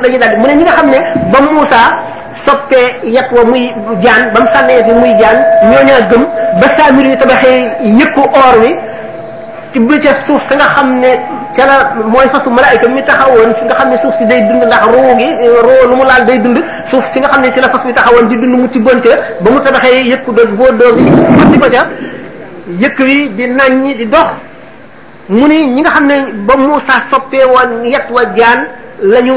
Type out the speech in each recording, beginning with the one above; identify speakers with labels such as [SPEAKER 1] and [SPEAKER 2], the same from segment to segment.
[SPEAKER 1] dañuy daal mu ne ñi nga xam ne ba Moussa soppee yet wa muy jaan ba mu sànnee yet wa muy jaan ñoo ñaa gëm ba saamir yu tabaxee yëkku or wi tibb ca suuf fi nga xam ne ca la mooy fasu malaayika mi taxawoon fi nga xam ne suuf si day dund ndax ruu gi ruu lu mu laal day dund suuf si nga xam ne ci la fas bi taxawoon di dund mu tibboon ca ba mu tabaxee yëkku doog boo doog di ko ca yëkk wi di naññi di dox mu ni ñi nga xam ne ba Muusa soppee woon yet wa jaan la ñu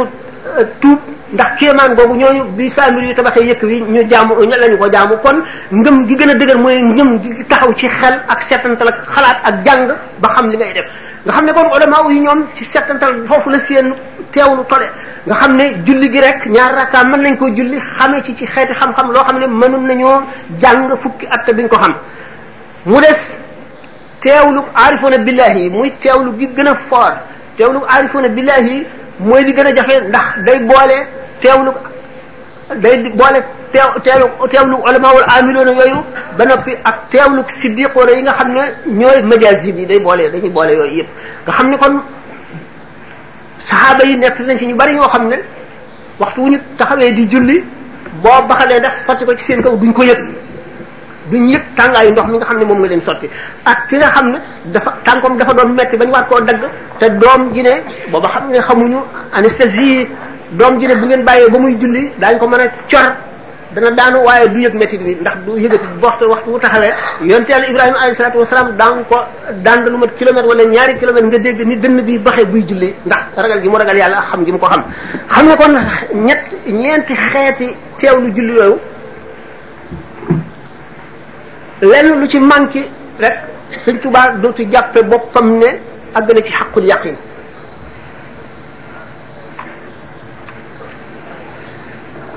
[SPEAKER 1] euh, tuub ndax kéemaan googu ñooñu bi saamir yu tabaxee yëkk wi ñu jaamu lañu ko jaamu kon ngëm gi gën a dëgër mooy ngëm gi taxaw ci xel ak seetantal ak xalaat ak jàng ba xam li ngay def nga xam ne kon ulama yi ñoom ci seetantal foofu la seen teewlu tole nga xam ne julli gi rek ñaar rakka mën nañ koo julli xamee ci ci xeeti xam-xam loo xam ne mënun nañoo jàng fukki at te duñ ko xam mu des teewlu aarifoona billahi yi muy teewlu gi gën a fort teewlu aarifoona billahi yi mooy li gën a jafe ndax day boole teewlu day boole teew teewlu teewlu ulama wal amiloona yooyu ba noppi ak teewlu siddiqoona yi nga xam ne ñooy majazib yi day boole dañuy boole yooyu yëpp nga xam ne kon saxaaba yi nekk nañ ci ñu bari ñoo xam ne waxtu wu ñu taxawee di julli boo baxalee ndax sotti ko ci seen kaw duñ ko yëg duñ yëg tàngaayu ndox mi nga xam ne moom nga leen sotti ak ki nga xam ne dafa tànkoom dafa doon metti bañ war koo dagg te doom ji ne booba xam ne xamuñu anesthésie doom ji ne bu ngeen bàyyee ba muy julli daañ ko mën a cor dana daanu waaye du yëg métit bi ndax du yëgati boxte waxtu wu taxawee yonte yàlla ibrahima alayhi salaatu wasalaam daan ko daan lu mat kilomètre wala ñaari kilomètre nga dégg ni dënn bi baxee buy julli ndax ragal gi mu ragal yàlla ak xam gi mu ko xam xam ne kon ñett ñeenti xeeti teewlu julli yooyu lenn lu ci manqué rek sëñ Tuubaa dootu jàppe boppam ne àgg na ci xaqul yaqin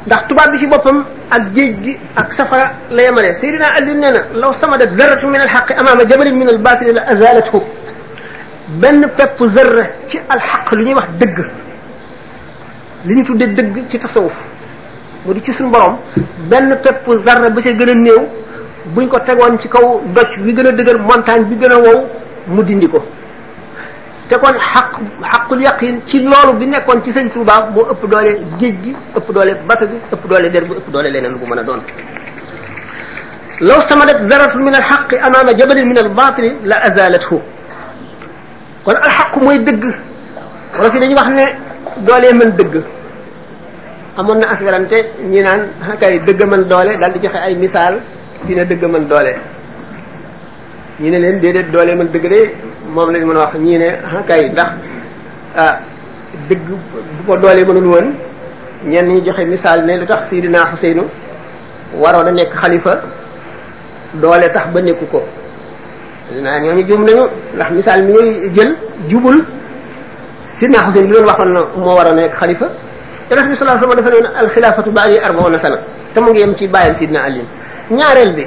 [SPEAKER 1] ndax tubaab bi ci boppam ak géej gi ak safara la yemale Seydina Ali nee na law samadat zarratu min alxaqi amaama jabalin min albatili la azalathu benn pepp zarra ci alxaq lu ñuy wax dëgg li ñu tuddee dëgg ci tasawuf mu di ci suñu borom benn pepp zarra ba ca gën a néew buñ ko tegoon ci kaw doj wi gën a dëgër montagne bi gën a wow mu dindi ko te kon xaq xaqul yaqin ci loolu bi nekkoon ci sëñ Tuubaa moo ëpp doole géej gi ëpp doole bato bi ëpp doole der bi ëpp doole leneen bu mën a doon law stamadat zaratun min alxaqi amaama jabalin min albatili la azalathu kon alxaq mooy dëgg wala fi dañuy wax ne doolee mën dëgg amoon na asgarante ñi naan kay dëgg mën doole daal di joxe ay misaal dina dëgg mën doole ñi ne leen déedéet dooleem ak dëgg de moom lañ mën a wax ñii ne ah kay ndax ah dëgg bu ko doolee mënul woon ñenn ñi joxe misaal ne lu tax Seydina Xuseynu waroon a nekk xalifa doole tax ba nekku ko naa ñooñu juum nañu ndax misaal mi ñuy jël jubul Seydina Xuseynu bi leen waxoon na moo waroon a nekk xalifa te Rasul sallallahu alayhi wasallam dafa ne alxilaafatu ba'di arbauna sana te mu ngi yem ci bàyyam Seydina Ali ñaareel bi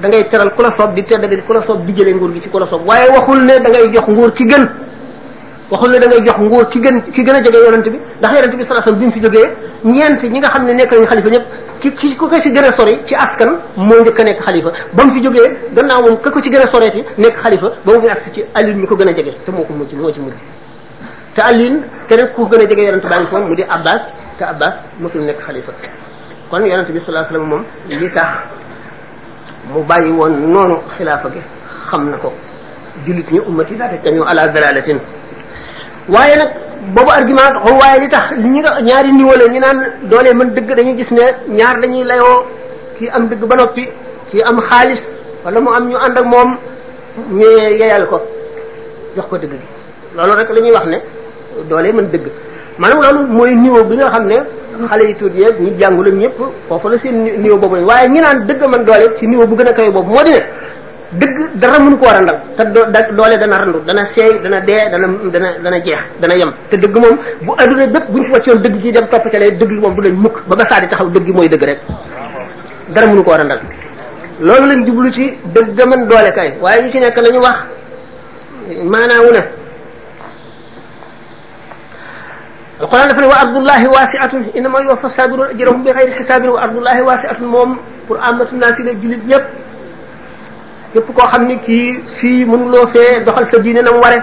[SPEAKER 1] da ngay teral ku la soob di tedd di ku la soob di jëlee nguur gi ci ku la soob waaye waxul ne da ngay jox nguur ki gën waxul ne da ngay jox nguur ki gën ki gën a jege yonent bi ndax yonent bi sallallahu alayhi wasallam bi mu fi jógee ñeent ñi nga xam ne nekk nañu xalifa ñëpp ki ki ku ko ci gën a sori ci askan moo njëkk a nekk xalifa ba mu fi jógee gannaaw moom ka ko ci gën a soreeti nekk xalifa ba mu fi agsi ci Alioune mi ko gën a jege te moo ko mujj moo ci mujj te Alioune keneen ku ko gën a jege yonent baa ngi foon mu di Abbas te Abbas mosul nekk xalifa kon yonent bi sallallahu alayhi wasallam moom li tax mu bàyyi woon noonu xilaafa gi xam na ko jullit ñi ummati daate ca ñu ala dalalatin waaye nag boobu argument xaw waaye li tax ñi nga ñaari niveau la ñu naan doole mën dëgg dañuy gis ne ñaar dañuy layoo kii am dëgg ba noppi kii am xaalis wala mu am ñu ànd ak moom ñu yeyal ko jox ko dëgg gi loolu rek la ñuy wax ne doole mën dëgg maanaam loolu mooy niveau bi nga xam ne xale yi tuuti yeeg ñu jàngul ak ñëpp foofu la seen niveau boobu lañu waaye ñi naan dëgg man doole ci niveau bu gën a kawe boobu moo di ne dëgg dara mënu koo randal te doole dana randu dana seey dana dee dana dana dana jeex dana yem te dëgg moom bu adduna bépp bu ñu fi wàccoon dëgg gi dem topp ca lay dëgg moom du lañ mukk ba ba saa di taxaw dëgg mooy dëgg rek dara mënu koo randal loolu lañ jublu ci dëgg man doole kay waaye ñu ci nekk la ñu wax maanaawu na alquran dafa ne wa ardullahi waasiatun innama yuwaffa saabirun ajrahum bi xayri xisaabin wa ardullahi waasiatun moom pour amatu naa si la jullit ñëpp yëpp koo xam ni kii fii mënuloo fee doxal sa diine na mu ware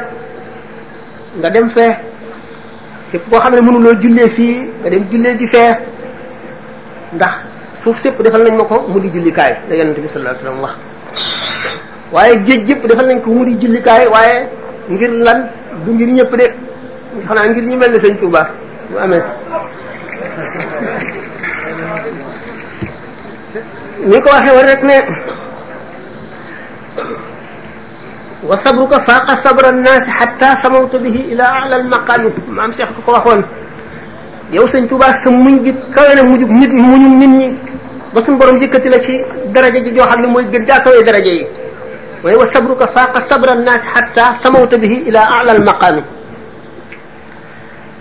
[SPEAKER 1] nga dem fee yëpp koo xam ne mënuloo jullee fii nga dem jullee ji fee ndax suuf sépp defal nañ ma ko mu di jullikaay la yonente bi sallallahu alayhi wasallam wax waaye géej gépp defal nañ ko mu di jullikaay waaye ngir lan du ngir ñëpp de xanaa ngir ñu mel ne sëñ Tuubaa bu amee ni ko waxee war rek ne wa sabruka faaqa sabra annaasi xatta samawta bihi ila ala almaqaami maam Cheikh ko ko waxoon yow sëñ Tuubaa sa muñ gi kawe na mujub nit muñu nit ñi ba suñu borom yëkkati la ci daraja ji joo xam ne mooy gën daa kawee daraja yi mooy wa sabruka faaqa sabra naasi xatta samawta bihi ila ala al maqaami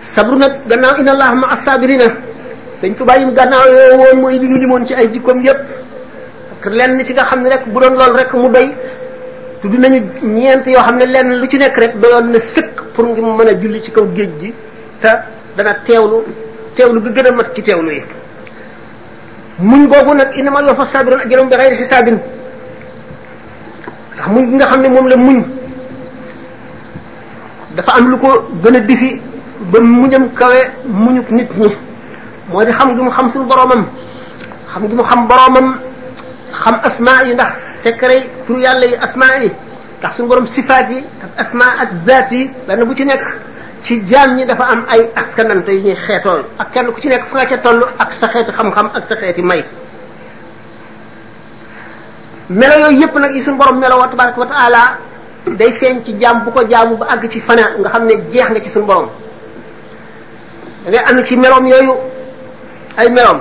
[SPEAKER 1] sabru nag gannaaw inna allaha ma asabirina sëñ Tuubaa yim gannaaw yoo woon mooy li ñu limoon ci ay jikkoom yépp ak lenn ci nga xam ne rek bu doon loolu rek mu doy tudd nañu ñeent yoo xam ne lenn lu ci nekk rek doyoon na sëkk pour nga mën a julli ci kaw géej gi te dana teewlu teewlu bi gën a mat ci teewlu yi muñ googu nag innama yuwaffa sabiroon ajrahum bi xayri xisaabin ndax muñ gi nga xam ne moom la muñ dafa am lu ko gën a difi ba muñam kawe muñuk nit ñi moo di xam gi mu xam suñu boromam xam gi mu xam boromam xam asmaa yi ndax secret yi tur yàlla yi asmaa yi ndax suñu borom sifaat yi ak asma ak zaat yi benn bu ci nekk ci jaam ñi dafa am ay askanante yi ñuy xeetool ak kenn ku ci nekk fa nga ca toll ak sa xeeti xam-xam ak sa xeeti may melo yooyu yëpp nag yi suñu borom melo wa tabaraka wa taala day feeñ ci jaam bu ko jaamu ba àgg ci fana nga xam ne jeex nga ci suñu borom da ngay am ci meloom yooyu ay meloom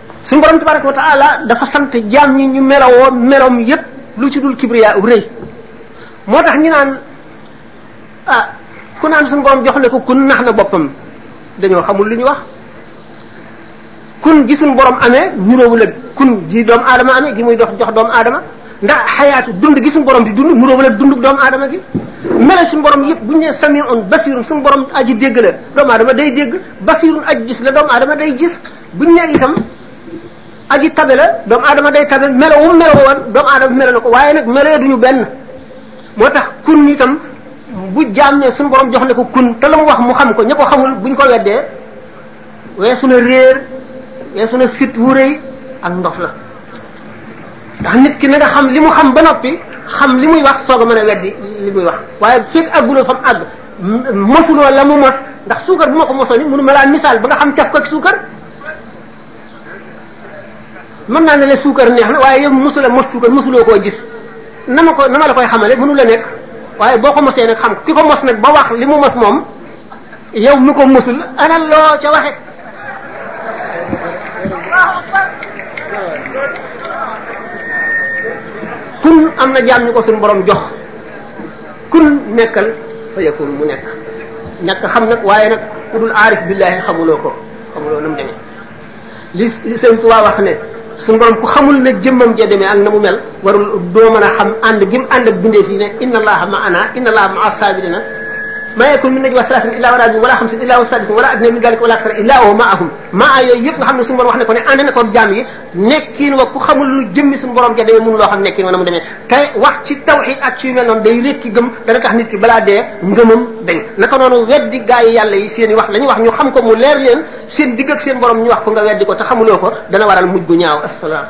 [SPEAKER 1] suñ borom tabaraka wa taala dafa sant jaam ñi ñu melowoo meloom yépp lu ci dul kibriya u rëy moo tax ñu naan ah ku naan suñu borom jox ne ko kun nax na boppam dañoo xamul lu ñu wax kun gi suñu borom amee nuróowul ak kun ji doomu aadama amee gi muy dox jox doomu aadama ndax xayaatu dund gi suñu borom di dund nuróowul ak dund doomu aadama gi melo suñu borom yëpp bu ñu nee samiun basirun suñu borom aji dégg la doomu aadama day dégg basirun aji gis la doomu aadama day gis buñ ne itam aji tabe la doomu aadama day tabe melo wu melo woon doomu aadama melo na ko waaye nag melo duñu benn moo tax kun itam bu jaam ne suñu borom jox ne ko kun te la mu wax mu xam ko ña ko xamul buñ ko weddee weesu na réer weesu na fit wu rëy ak ndof la ndax nit ki na nga xam li mu xam ba noppi xam li muy wax soog a mën a weddi li muy wax waaye fekk àgguloo fa mu àgg mosuloo la mu mos ndax suukar bu ma ko mosoo ni mënu ma laa misaal ba nga xam caf ko ak suukar mën naa ne la suukar neex na waaye yow mosu la mos suukar mosuloo koo gis na ma ko na ma la koy xamale mënu la nekk waaye boo ko mosee nag xam ki ko mos nag ba wax li mu mos moom yow mi ko mosul ana loo ca waxe kun am na jaam ñu ko suñu borom jox kun nekkal fa yakun mu nekk ñàkk xam nag waaye nag ku dul aarif billaahi xamuloo ko xamuloo nam demee li li sëñ Tuubaa wax ne suñu borom ku xamul nag jëmmam ja demee ak na mu mel warul doo mën a xam ànd gim ànd ak bindee fii ne inna allaha ma ana inna allaha ma asabirina ma yakun min najwa salatin illa wa rabi wala xamsin illa wa sadisin wala adna min dalika wala aksara illa wa maahum maa yooyu yëpp nga xam ne suñu borom wax ne ko ne ànd na ko ak jaam yi nekkiin wa ku xamul lu jëmmi suñu borom ja demee mënu loo xam nekkiin wa na mu demee te wax ci tawxid ak ci yu mel noonu day rékki gëm dana tax nit ki balaa dee ngëmam dañ naka noonu weddi gaa yi yàlla yi seen i wax la ñuy wax ñu xam ko mu leer leen seen digg ak seen borom ñu wax ko nga weddi ko te xamuloo ko dana waral mujj gu ñaaw asalaam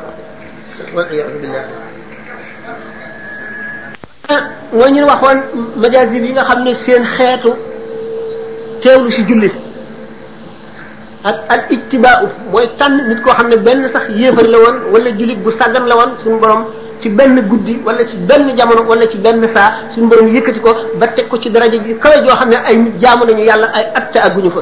[SPEAKER 1] wal iyaadu billah mooy ñu waxoon majaasib yi nga xam ne seen xeetu teewlu si julli ak al ittibaau mooy tànn nit koo xam ne benn sax yéefar la woon wala jullit bu sàggan la woon suñu borom ci benn guddi wala ci benn jamono wala ci benn saa suñu borom yëkkati ko ba teg ko ci daraja bi kawe joo xam ne ay nit jaamu nañu yàlla ay atta aguñu fa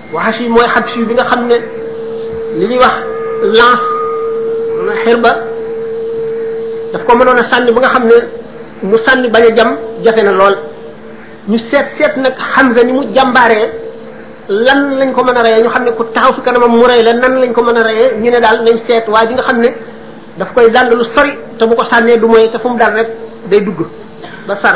[SPEAKER 1] waxas yi mooy xat bi nga xam ne li ñuy wax lance wala xirba daf ko mënoon a sànni ba nga xam ne mu sànni bañ a jam jafe na lool ñu seet seet nag Hamza ni mu jàmbaaree lan lañ ko mën a reyee ñu xam ne ku taxaw fi kanamam mu rey la nan lañ ko mën a reyee ñu ne daal nañ seet waa ji nga xam ne daf koy dànd lu sori te bu ko sànnee du moy te fu mu dal rek day dugg ba sar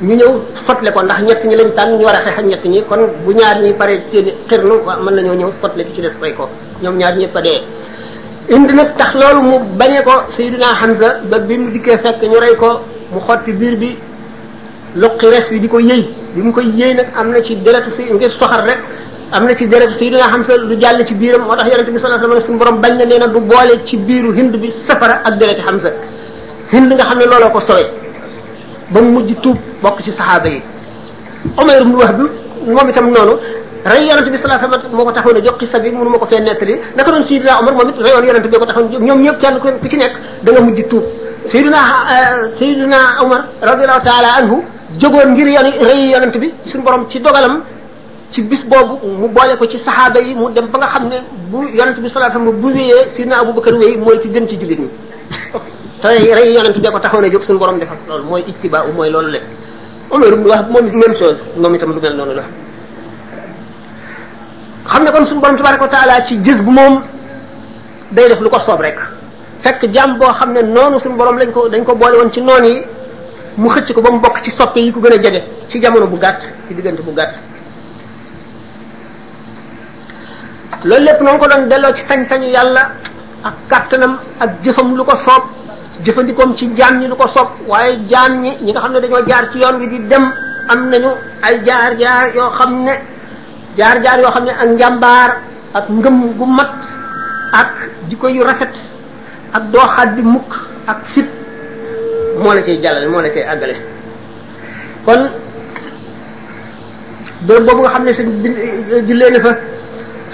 [SPEAKER 1] ñu ñëw sotle ko ndax ñett ñi lañ tànn ñu war a xeex ak ñett ñi kon bu ñaar ñi pare seen xirnu mën nañoo ñëw sotle ki ci des rey ko ñoom ñaar ñëpp a dee indi nag tax loolu mu bañe ko Seydina Hamza ba bi mu dikkee fekk ñu rey ko mu xotti biir bi loqi res bi di ko yëy bi mu koy yëy nag am na ci deretu si ngir soxar rek am na ci deretu Seydina Hamza lu jàll ci biiram moo tax yonent bi sallallahu alayhi wasallam suñu borom bañ na nee na du boole ci biiru Hind bi safara ak deretu Hamza Hind nga xam ne looloo ko sowe ba mu mujj tuub bokk ci saxaaba yi Umayr ibn Wahb moom itam noonu rey yonente bi sallallahu alayhi wasallam moo ko taxoon a jox xisa bi mënu ma ko fee nettali naka doon Seydina Omar moom it reyoon yonente bi ko taxoon ñoom ñëpp kenn ku ci nekk da nga mujj tuub Seydina euh, Seydina Omar radiyallahu taala anhu jógoon ngir yon rey yonente bi suñu borom ci dogalam ci bis boobu mu boole ko ci saxaaba yi mu dem ba nga xam ne bu yonent bi sallallahu alayhi wasallam bu wéyee sidna Abubakar wéy mooy ki gën ci jullit ñi te rey yonent bee ko taxoon a jóg suñu borom defal loolu mooy ittibaa u mooy loolu le Umar ibn Wahb moom it même chose moom itam lu mel noonu la xam ne kon suñu borom tabaraka wa taala ci jës bu moom day def lu ko soob rek fekk jaam boo xam ne noonu suñu borom lañ ko dañ ko boole woon ci noon yi mu xëcc ko ba mu bokk ci soppe yi ko gën a jege ci jamono bu gàtt ci diggante bu gàtt loolu lépp noonu ko doon delloo ci sañ-sañu yàlla ak kàttanam ak jëfam lu ko soob jëfandikoom ci jaam ñi lu ko soob waaye jaam ñi ñi nga xam ne dañoo jaar ci yoon wi di dem am nañu ay jaar-jaar yoo xam ne jaar-jaar yoo xam ne ak njàmbaar ak ngëm gu mat ak jikko yu rafet ak doo xaddi mukk ak fit moo la cay jàllale moo la cay àggale kon bërëb boobu nga xam ne sa jullee na fa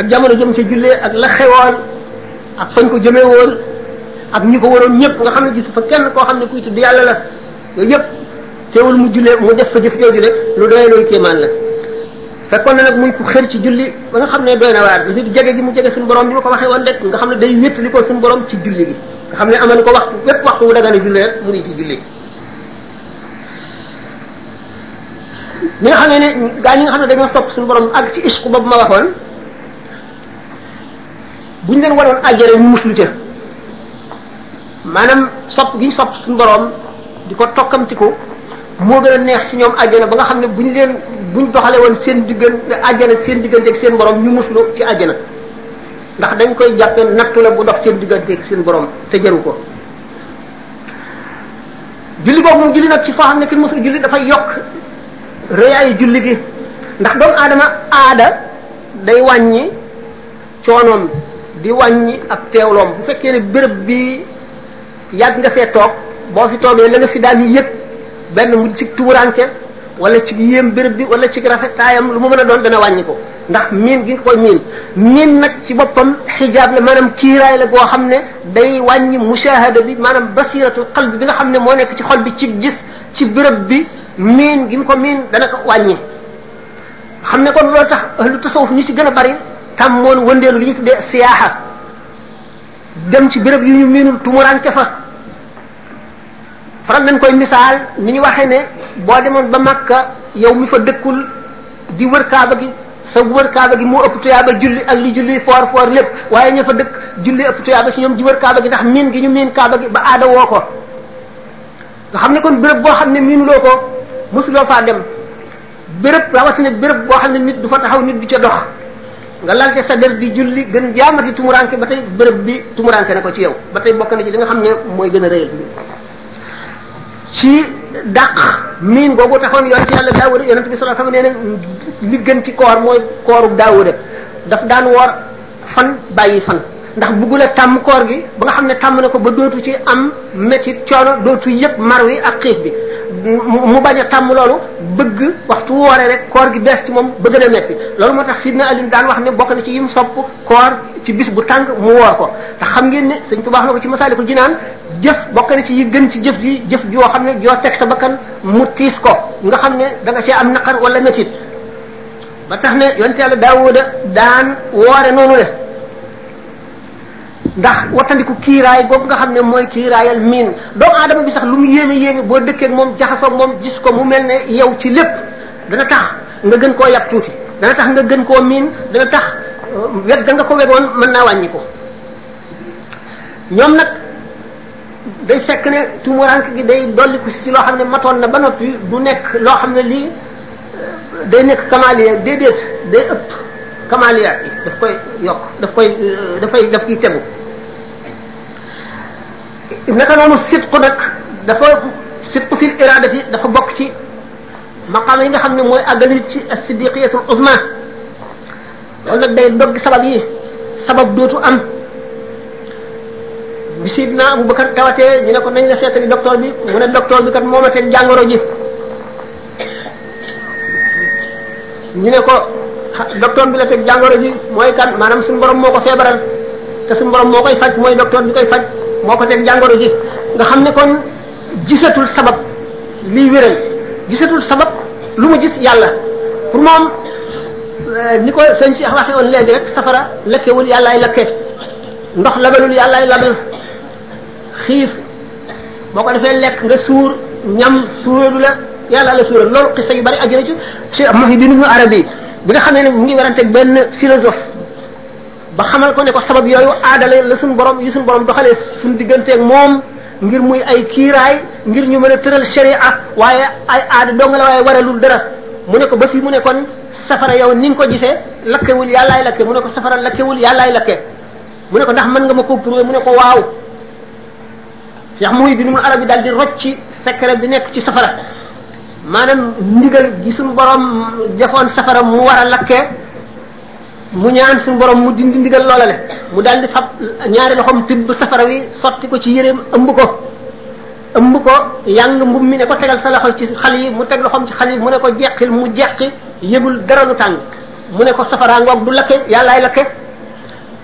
[SPEAKER 1] ak jamono jëm ca jullee ak la xewoon ak fañ ko jëmee woon ak ñi ko waroon ñëpp nga xam ne gisu fa kenn koo xam ne kuy tudd yàlla la loolu yëpp teewul mu jullee mu def fa jëf jooju de lu doy looy kéemaan la fekkoon na nag muy ku xër ci julli ba nga xam ne doy na waar bi di jege gi mu jege suñu borom bi ma ko waxee woon rek nga xam ne day wéttali ko suñu borom ci julli gi nga xam ne amal ko waxtu bépp waxtu wu dagana julli rek mu ngi ci julli ñi nga xam ne ne gaa ñi nga xam ne dañoo sopp suñu borom ak ci isku boobu ma waxoon buñ leen waroon àjjana ñu muslu ca maanaam sopp gi sopp suñu borom di ko tokkamtiku moo gën a neex ci ñoom àjjana ba nga xam ne bu ñu leen bu ñu doxale woon seen diggante àjjana seen diggante ak seen borom ñu muslu ci àjjana ndax dañ koy jàppee nattu la bu dox seen diggante ak seen borom te jaru ko julli boobu moom julli nag ci foo xam ne kenn mosul julli dafay yokk rëyaayu julli gi ndax doomu aadama aada day wàññi coonoom di wàññi ak teewloom bu fekkee ne béréb bi yàgg nga fee toog boo fi toogee la nga fi daan yëg benn mu ci tuburanke wala ci yéem béréb bi wala ci rafetaayam lu mu mën a doon dana wàññi ko ndax miin gi nga koy miin miin nag ci boppam xijaab la maanaam kiiraay la goo xam ne day wàññi mushahada bi maanaam basiratul qalb bi nga xam ne moo nekk ci xol bi ci gis ci béréb bi miin gi nga ko miin dana ko wàññi xam ne kon loolu tax ahlu tasawuf ñu ci gën a bari tàmmoon wëndeelu li ñu tuddee siyaaxa dem ci béréb yu ñu miinul tumuranke fa faral nañ koy misaal ni ñu waxee ne boo demoon ba Makka yow mi fa dëkkul di wër kaaba gi sa wër kaaba gi moo ëpp tuyaaba julli ak li julli foor foor lépp waaye ña fa dëkk julli ëpp tuyaaba si ñoom di wër kaaba gi ndax miin gi ñu miin kaaba gi ba aada woo ko nga xam ne kon béréb boo xam ne miinuloo ko mosuloo faa dem béréb rawatina béréb boo xam ne nit du fa taxaw nit du ca dox nga lal ca sa der di julli gën jaamati tumuranke ba tey béréb bi tumuranke na ko ci yow ba tey bokk na ci li nga xam ne mooy gën a rëyal ci dàq miin googu taxoon yoon ci yàlla daawuda yonent bi sallallahu alayhi wasallam nee na li gën ci koor mooy kooru daawuda daf daan woor fan bàyyi fan ndax buggul a tàmm koor gi ba nga xam ne tàmm na ko ba dootu ci am métit coono dootu yëpp mar wi ak xiif bi mu bañ a tàmm loolu bëgg waxtu wooree rek koor gi bees ci moom ba gën a metti loolu moo tax sidna Alioune daan wax ne bokk na ci yim sopp koor ci bis bu tàng mu woor ko te xam ngeen ne sëñ Tuubaa wax na ko ci Masaalikul Jinaan jëf bokk na ci yi gën ci jëf ji jëf joo xam ne joo teg sa bakkan mu tiis ko nga xam ne da nga see am naqar wala métit ba tax ne yonent yàlla daawuda daan woore noonu le ndax wattandiku kiiraay googu nga xam ne mooy kiiraayal miin doomu aadama bi sax lu mu yéeme yéeme boo dëkkee moom jaxasoo moom gis ko mu mel ne yow ci lépp dana tax nga gën koo yab tuuti dana tax nga gën koo miin dana tax euh, wet ga nga ko wegoon mën naa wàññi ko ñoom nag day fekk ne tumurank gi day dolliku si ci loo xam ne matoon na ba noppi du nekk loo xam ne lii euh, day nekk kamaliya déedéet day ëpp kamaliya yi daf koy yokk daf koy euh, dafay daf koy tegu naka noonu sitqu nag dafa sitqu fil irada fi dafa bokk ci maqaama yi nga xam ne mooy àggali ci as-siddiqiyatul uzma loolu nag day dogg sabab yi sabab dootu am bi sidna Abu Bakar tawatee ñu ne ko nañ la fekk di docteur bi mu ne docteur bi kat mooma teg jàngoro ji ñu ne ko docteur bi la teg jàngoro ji mooy kan maanaam suñu borom moo ko feebaral te suñu borom moo koy faj mooy docteur bi koy faj moo ko teg jàngoro ji nga xam ne kon gisatul sabab liy wéral gisatul sabab lu mu gis yàlla pour moom euh, ni ko sëñ si waxee woon léegi rek safara lakkewul yàllaay lakke ndox labalul yàllaay labal xiif boo ko defee lekk nga suur ñam suuralu la yàlla la suural loolu xisa yu bari ajjana ci Cheikh Muhyiddin Ibn Arabi bi nga xamee ne mu ngi werante benn philosophe ba xamal ko ne ko sabab yooyu aadale la suñu borom yi suñu borom doxalee suñu digganteeg moom ngir muy ay kiiraay ngir ñu mën a tëral sharia waaye ay aada dong la waaye waralul dara mu ne ko ba fii mu ne kon safara yow ni nga ko gisee lakkewul yàllaay lakke mu ne ko safara lakkewul yàllaay lakke mu ne ko ndax mën nga ma ko prouver mu ne ko waaw Cheikh Muhyiddin Arabi daal di rocci secret bi nekk ci safara maanaam ndigal gi suñu borom defoon safara mu war a lakke mu ñaan suñu borom mu dindi ndigal loola le mu daal di fab ñaari loxoom tibb safara wi sotti ko ci yéreem ëmb ko ëmb ko yang mbub mi ne ko tegal sa loxo ci xal yi mu teg loxoom ci xal yi mu ne ko jeqil mu jeqi yëgul dara lu tàng mu ne ko safara ngoog du lakke yàllaay lakke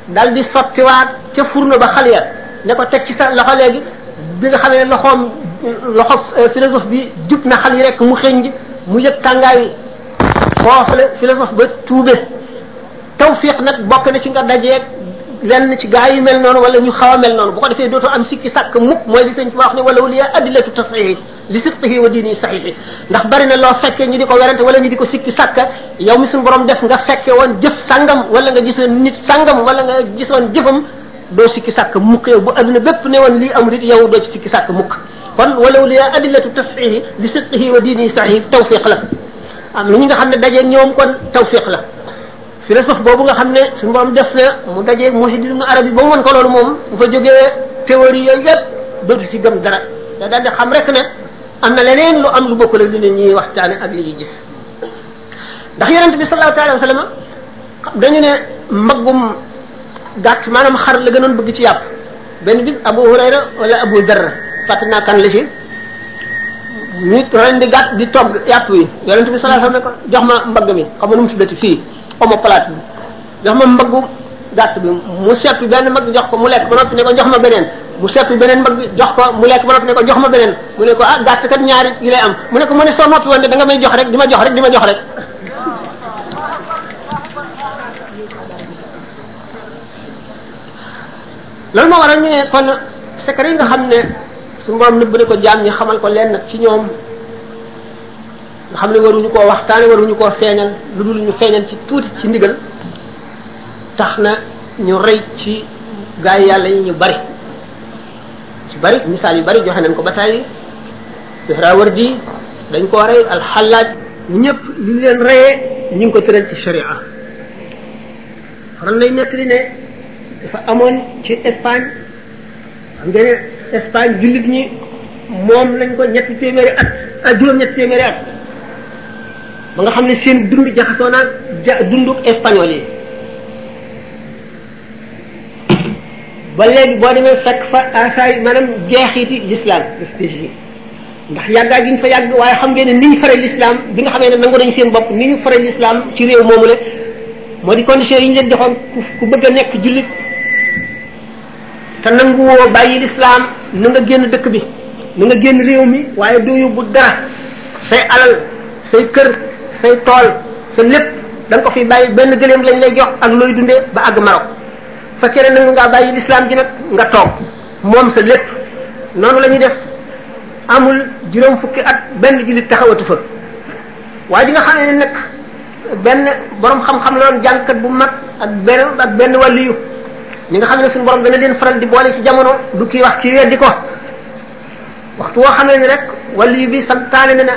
[SPEAKER 1] dal di sottiwaat ca furno ba xal ya ne ko teg ci sa loxo léegi bi nga xamee loxoom loxo euh, philosophe bi jub na xal yi rek mu xëñ mu yëg tàngaay foofu la philosophe ba tuube tawfiq nag bokk na ci nga dajeeg lenn ci gaa yi mel noonu wala ñu xaw a mel noonu bu ko defee dootoo am sikki sàkk mukk mooy li sëñ Tuubaa wax ne walaw liya adillatu tasxihi li sidqihi wa diini saxihi ndax bari na loo fekkee ñu di ko werante wala ñu di ko sikki sàkk yow mi suñu borom def nga fekke woon jëf sàngam wala nga gisoon nit sàngam wala nga gisoon jëfam doo sikki sàkk mukk yow bu adduna bépp ne woon lii amul it yow doo ci sikki sàkk mukk kon walaw li adillatu tasxiixi li sidqihi wa diini saxiix tawfiq la am na ñi nga xam ne daje ñoom kon tawfiq la philosophe boobu nga xam ne suñu borom def na mu daje Muhyiddin Ibn Arabi ba mu mën ko loolu moom bu fa jógee théorie yooyu yëpp dootu si gëm dara da daal di xam rek ne am na leneen lu am lu bokkul ak li ne ñuy waxtaane ak li ñuy gis ndax yonent bi sallallahu alayhi wa sallam dañu ne mbaggum gàtt maanaam xar la gënoon bëgg ci yàpp benn bis Abu Hurayra wala Abu Darra fàtte naa kan la ci ñu ren di gàtt di togg yàpp wi yonent bi sallallahu alayhi wa sallam ne ko jox ma mbagg mi xam nga nu mu tuddati fii omoplate bi jox ma mbaggu gàtt bi mu seppi benn mbagg jox ko mu lekk ba noppi ne ko jox ma beneen mu seppi beneen mbagg jox ko mu lekk ba noppi ne ko jox ma beneen mu ne ko ah gàtt kat ñaari yi lay am mu ne ko mu ne soo noppi woon de da nga may jox rek di ma jox rek di ma jox rek loolu moo waral ñu ne kon secret yi nga xam ne su mborom nëbb na ko jaam ñi xamal ko lenn ci ñoom nga xam ne waruñu koo waxtaane waruñu koo feeñal lu dul ñu feeñal ci tuuti ci ndigal tax na ñu rey ci gaa yi yàlla yi ñu bari ci bari misaal yu bari joxe nañ ko ba tàyyi Suhrawardi dañ koo rey alxallaaj ñëpp li leen reyee ñu ngi ko tëral ci sharia faral lay nekk li ne dafa amoon ci Espagne xam nga ne Espagne jullit ñi moom lañ ko ñetti téeméeri at ah juróom-ñetti téeméeri at ba nga xam ne seen dund jaxasoo naag ja dundu espagnol yi ba léegi boo demee fekk fa asaay maanaam jeexiti l'islam prestige bi ndax yàggaay gi ñu fa yàgg waaye xam ngeen ne ni ñu faral l'islam bi nga xamee ne nangu nañu seen bopp ni ñu faral l'islam ci réew moomu la moo di condition yi ñu leen joxoon ku bëgg a nekk jullit te nanguwoo bàyyi lislaam na nga génn dëkk bi na nga génn réew mi waaye doo yóbbu dara say alal say kër say tool sa lépp da ko fi bàyyi benn gëléem lañ lay jox ak looy dundee ba àgg Maroc fa kere nangu ngaa bàyyi lislaam ji nag nga toog moom sa lépp noonu la ñuy def amul juróom fukki at benn jullit taxawatu fa waaye di nga xam ne nag benn borom xam-xam la woon jàngkat bu mag ak benn ak benn wàlliyu ñi nga xam ne suñu borom dana leen faral di boole ci jamono du kii wax kii weddi ko waxtu woo xamee ni rek wàlliyu bi santaane na na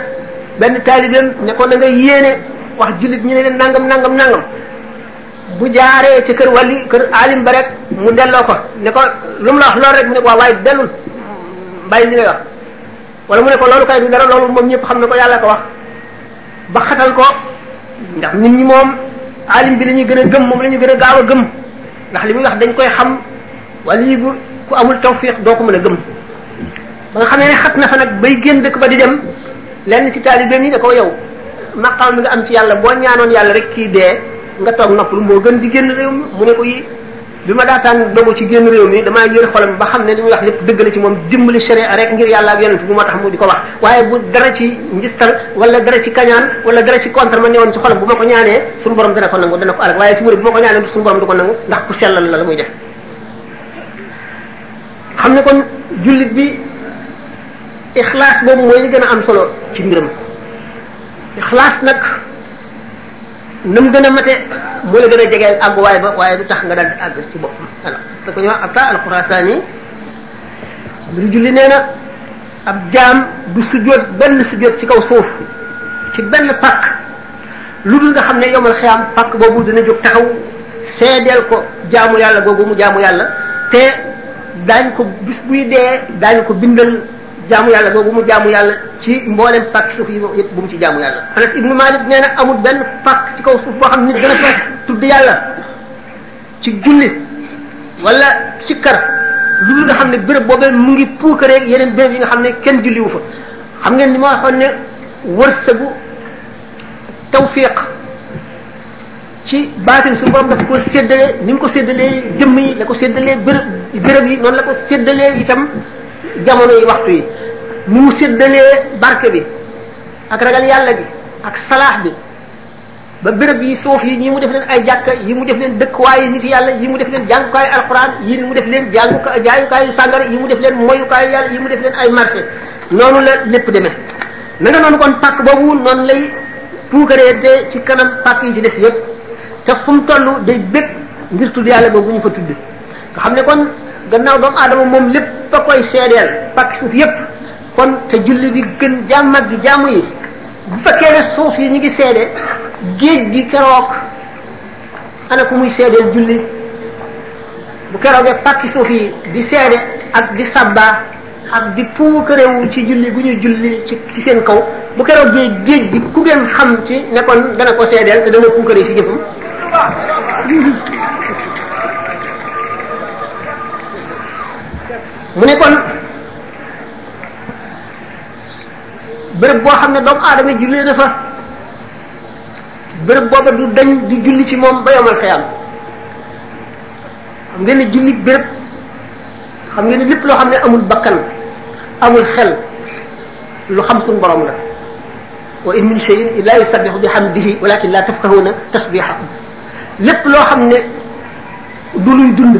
[SPEAKER 1] benn taalibeem ne ko na nga yéene wax jullit ñu ne leen nangam nangam nangam bu jaaree ci kër wàlli kër alim ba rek mu delloo ko ne ko lu mu la wax loolu rek mu ne ko waaw waaye dellul bàyyi li ngay wax wala mu ne ko loolu kay du dara loolu moom ñëpp xam na ko yàlla ko wax ba xatal ko ndax nit ñi moom alim bi la ñuy gën a gëm moom la ñuy gën a gaaw a gëm ndax li muy wax dañ koy xam wala yi bu ku amul tawfiq doo ko mën a gëm ba nga xamee ne xat na fa nag bay génn dëkk ba di dem lenn ci taalibeem yi ne ko yow maqaam mi nga am ci yàlla boo ñaanoon yàlla rek kii dee nga toog noppalu moo gën di génn réew mi mu ne ko yi bi ma daataan dogu ci génn réew mi damaa yore xolam ba xam ne li muy wax lépp dëgg la ci moom dimbali sharia rek ngir yàlla ak yonent bi moo tax mu di ko wax waaye bu dara ci njistal wala dara ci kañaan wala dara ci contre ma newoon ci xolam bu ma ko ñaanee suñu borom dana ko nangu dana ko alag waaye su mu ne bu ma ko ñaanee suñu borom du ko nangu ndax ku sellal la la muy def xam ne kon jullit bi ixlaas boobu mooy li gën a am solo ci mbiram ixlaas nag na mu gën a mate moo la gën a jegeel àgguwaay ba waaye du tax nga daal di àgg ci boppam alors parce que ñoo Ataa al-Xurasaani mbiru julli nee na ab jaam du sujjóot benn sujjóot ci kaw suuf ci benn pàkk lu dul nga xam ne yomal xiyaam pàkk boobu dina jóg taxaw seedeel ko jaamu yàlla googu mu jaamu yàlla te daañ ko bis buy dee daañ ko bindal jaamu yàlla googu mu jaamu yàlla ci mboolem pàkk suuf yi yëpp bu mu ci jaamu yàlla Anas ibnu Malik nee na amul benn pàkk ci kaw suuf boo xam nit gën a fekk tudd yàlla ci julli wala ci kar lu nga xam ne béréb boobee mu ngi puukaree yeneen béréb yi nga xam ne kenn julliwu fa xam ngeen ni ma waxoon ne wërsëgu tawfiq ci baatin suñu borom dafa ko séddale ni mu ko séddalee jëmm yi la ko séddalee bërëb bërëb yi noonu la ko séddalee itam jamono yi waxtu yi ni mu séddalee barke bi ak ragal yàlla bi ak salaax bi ba béréb yi suuf yi ñi mu def leen ay jàkka yi mu def leen dëkkuwaay yi nit yàlla yi mu def leen jàngukaayu alxuraan yi mu def leen jànguka jaayukaayu sàngara yi mu def leen moyukaayu yàlla yi mu def leen ay marché noonu la lépp demee na nga noonu kon pàkk boobu noonu lay puukaree de ci kanam pàkk yi ci des yëpp te fu mu toll day bépp ngir tudd yàlla boobu ñu fa tudd nga xam ne kon gannaaw doomu aadama moom lépp a koy seedeel pàkk suuf yëpp kon te julli bi gën jàmm ak di jàmm yi bu fekkee ne suuf yi ñu ngi seede géej gi keroog ana ku muy seedeel julli bu keroogee pàkki suuf yi di seede ak di sabba ak di puukarewu ci julli gu ñu julli ci ci seen kaw bu keroog géej géej gi ku ngeen xam ci ne kon dana ko seedeel te dana puukare ci jëfam mu ne kon bërëb boo xam ne doomu aadama jullee na fa bërëb booba du dañ di julli ci moom ba yomal xiyam xam ngeen ne julli béréb xam ngeen ne lépp loo xam ne amul bakkan amul xel lu xam suñu borom la wa in min shay'in illa yusabbihu bihamdihi walakin la tafqahuna tasbihahum lépp loo xam ne du luy dund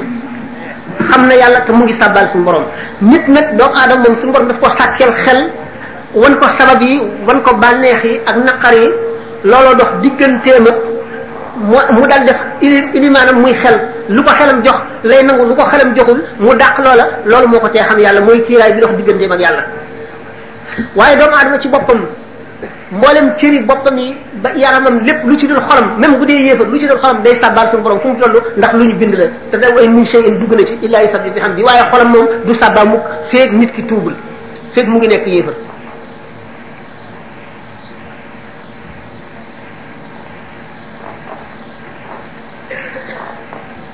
[SPEAKER 1] xam na yàlla te mu ngi sàbbaal suñu borom nit nag doomu aadama moom suñu borom daf ko sàkkeel xel wan ko sabab yi wan ko bànneex yi ak naqar yi looloo dox digganteem ak mu mu dal def ili ili maanaam muy xel lu ko xelam jox lay nangu lu ko xelam joxul mu dàq loola loolu moo ko cee xam yàlla mooy kiiraay bi dox digganteem ak yàlla waaye doomu adama ci boppam mboolem cëri boppam yi ba yaramam lépp lu ci dul xolam même bu dee yéefar lu ci dul xolam day sàbbaal suñu borom fu mu toll ndax lu ñu bind la te day way min shay'in dugg na ci illaa yusabbihu bihamdi waaye xolam moom du sàbbaa mukk feeg nit ki tuubul fekk mu ngi nekk yéefar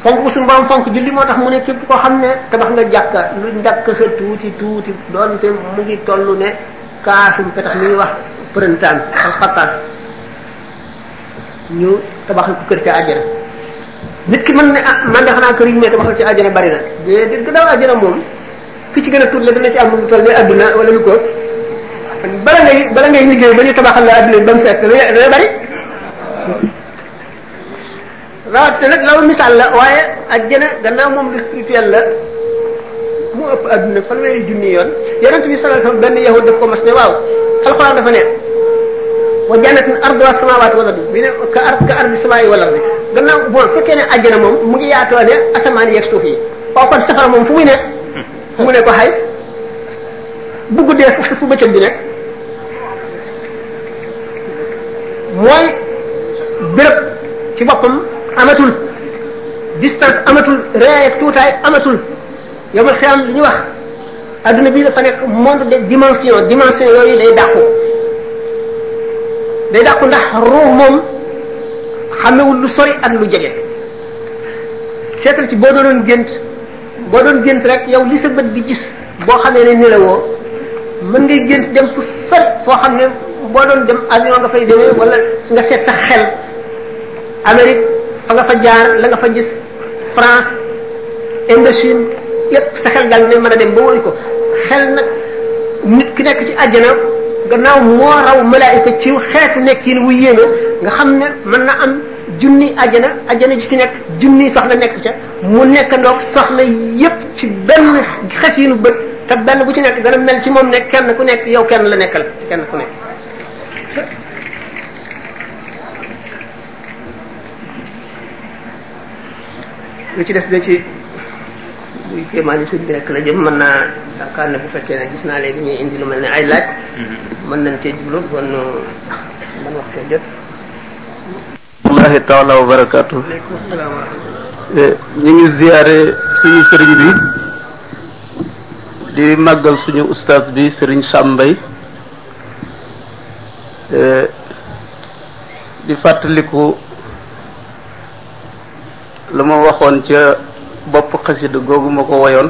[SPEAKER 1] fonk bu suñu borom fonk julli moo tax mu ne képp koo xam ne tabax nga jàkka lu njàkka sa tuuti tuuti doonte mu ngi toll ne kaasum petax mi ngi wax përëntaan ak xattaan ñu tabaxal ko kër ca àjjana nit ki mën ne ah man de xanaa kër yi ñu may tabaxal ci àjjana bari na déedéet gannaaw àjjana moom ki ci gën a tuut la dana ci am lu toll ne adduna wala lu ko bala ngay bala ngay liggéey ba ñu tabaxal la adduna ba mu fees dana dana bari rawatina nag loolu misaal la waaye àjjana gannaaw moom lu spirituel la mu ëpp adduna fanweeri junni yoon yonent bi sallallahu alayhi wasallam benn yahud daf ko mas ne waaw alxuraan dafa ne wa jannatin arduha samawati wal ardi bi ne ka ar ka ardi samaa'i wal ardi gannaaw bon fekkee ne àjjana moom mu ngi yaatoo ne asamaan yeeg suuf yi waaw kon safara moom fu muy nekk mu ne ko xay bu guddee fu fu bëccëg bi nekk mooy béréb ci boppam amatul distance amatul réyaay ak tuutaay amatul yow man xiyam li ñu wax adduna bi dafa nekk monde de dimension dimension yooyu day dàqu day dàqu ndax ruux moom xamewul lu sori ak lu jege seetal ci boo doonoon gént boo doon gént rek yow li sa bët di gis boo xamee ne nelawoo mën ngay gént dem fu sori foo xam ne boo doon dem avion nga fay demee wala nga seet sax xel Amérique fa nga fa jaar la nga fa gis France Indochine yépp sa xel daal dina mën a dem ba wëri ko xel nag nit ki nekk ci àjjana gannaaw moo raw malaayika ci xeetu nekkin wu yéeme nga xam ne mën na am junni ajjana ajjana ji ci nekk junni soxna nekk ca mu nekk ndoog soxna yépp ci benn xef yi nu bët te benn bu ci nekk dana mel ci moom ne kenn ku nekk yow kenn la nekkal ci kenn ku nekk lu ci des da ci buy kéemaani sëñ bi rek la jëm mën naa yaakaar ne bu fekkee ne gis naa léegi ñuy indi lu mel ne ay laaj mm-hmm. mën nañ cee jublu kon man waxtoo jot
[SPEAKER 2] wallahi taala wa barakaatu eh, ñu ngi ziyaare suñu sëriñ bi di màggal suñu ustaas bi sëriñ Sàmbay eh, di fàttaliku la ma waxoon ca bopp xasida googu ma ko woyoon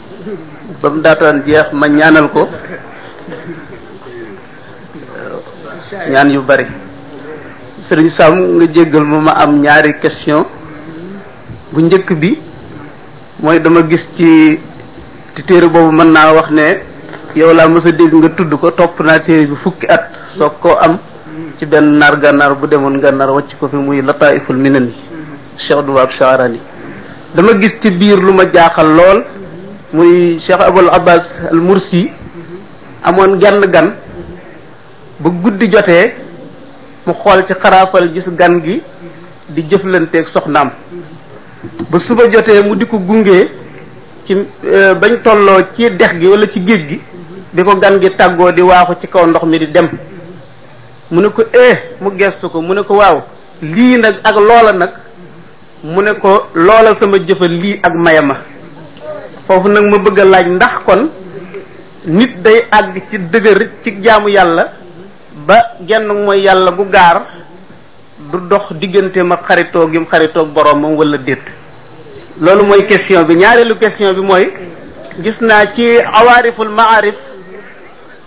[SPEAKER 2] ba mu daataan jeex ma ñaanal ko ñaan yu bari sëriñ Sam nga jéggal ma ma am ñaari question bu njëkk bi mooy dama gis ci ci téere boobu mën naa wax ne yow laa mës a dégg nga tudd ko topp naa téere bi fukki at soog koo am ci benn naar gànnaar bu demoon gànnaar wàcc ko fi muy lataiful minan yi Cheikh Abdou Wahab Charani dama gis ci biir lu ma jaaxal lool muy Cheikh Abul Abbas al Mursi amoon genn gan ba guddi jotee mu xool ci xaraafal gis gan gi di jëflanteeg soxnaam ba suba jotee mu di ko gunge ci euh, bañ tolloo ci dex gi wala ci géej gi bi ko gan gi tàggoo di waaxu ci kaw ndox mi di dem mu ne ko eh mu gestu ko mu ne ko waaw lii nag ak loola nag mu ne ko loola sama jëfa lii ak maya ma foofu nag ma bëgg a laaj ndax kon nit day àgg ci dëgër ci jaamu yàlla ba genn mooy yàlla gu gaar du dox diggante ma xaritoo gim xaritoo boromam wala déet loolu mooy question bi ñaareelu question bi mooy gis naa ci awaariful maarif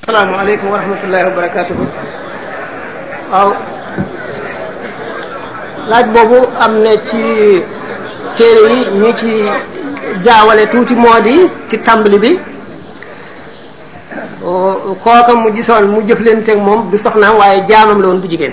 [SPEAKER 1] asalaamaaleykum wa rahmatullahi wa barakatuhu waaw laaj boobu am na ci téere yi ñu ci jaawale tuuti moo di ci tàmbali bi kooka mu gisoon mu jëflanteeg moom du soxnaam waaye jaamam la woon bu jigéen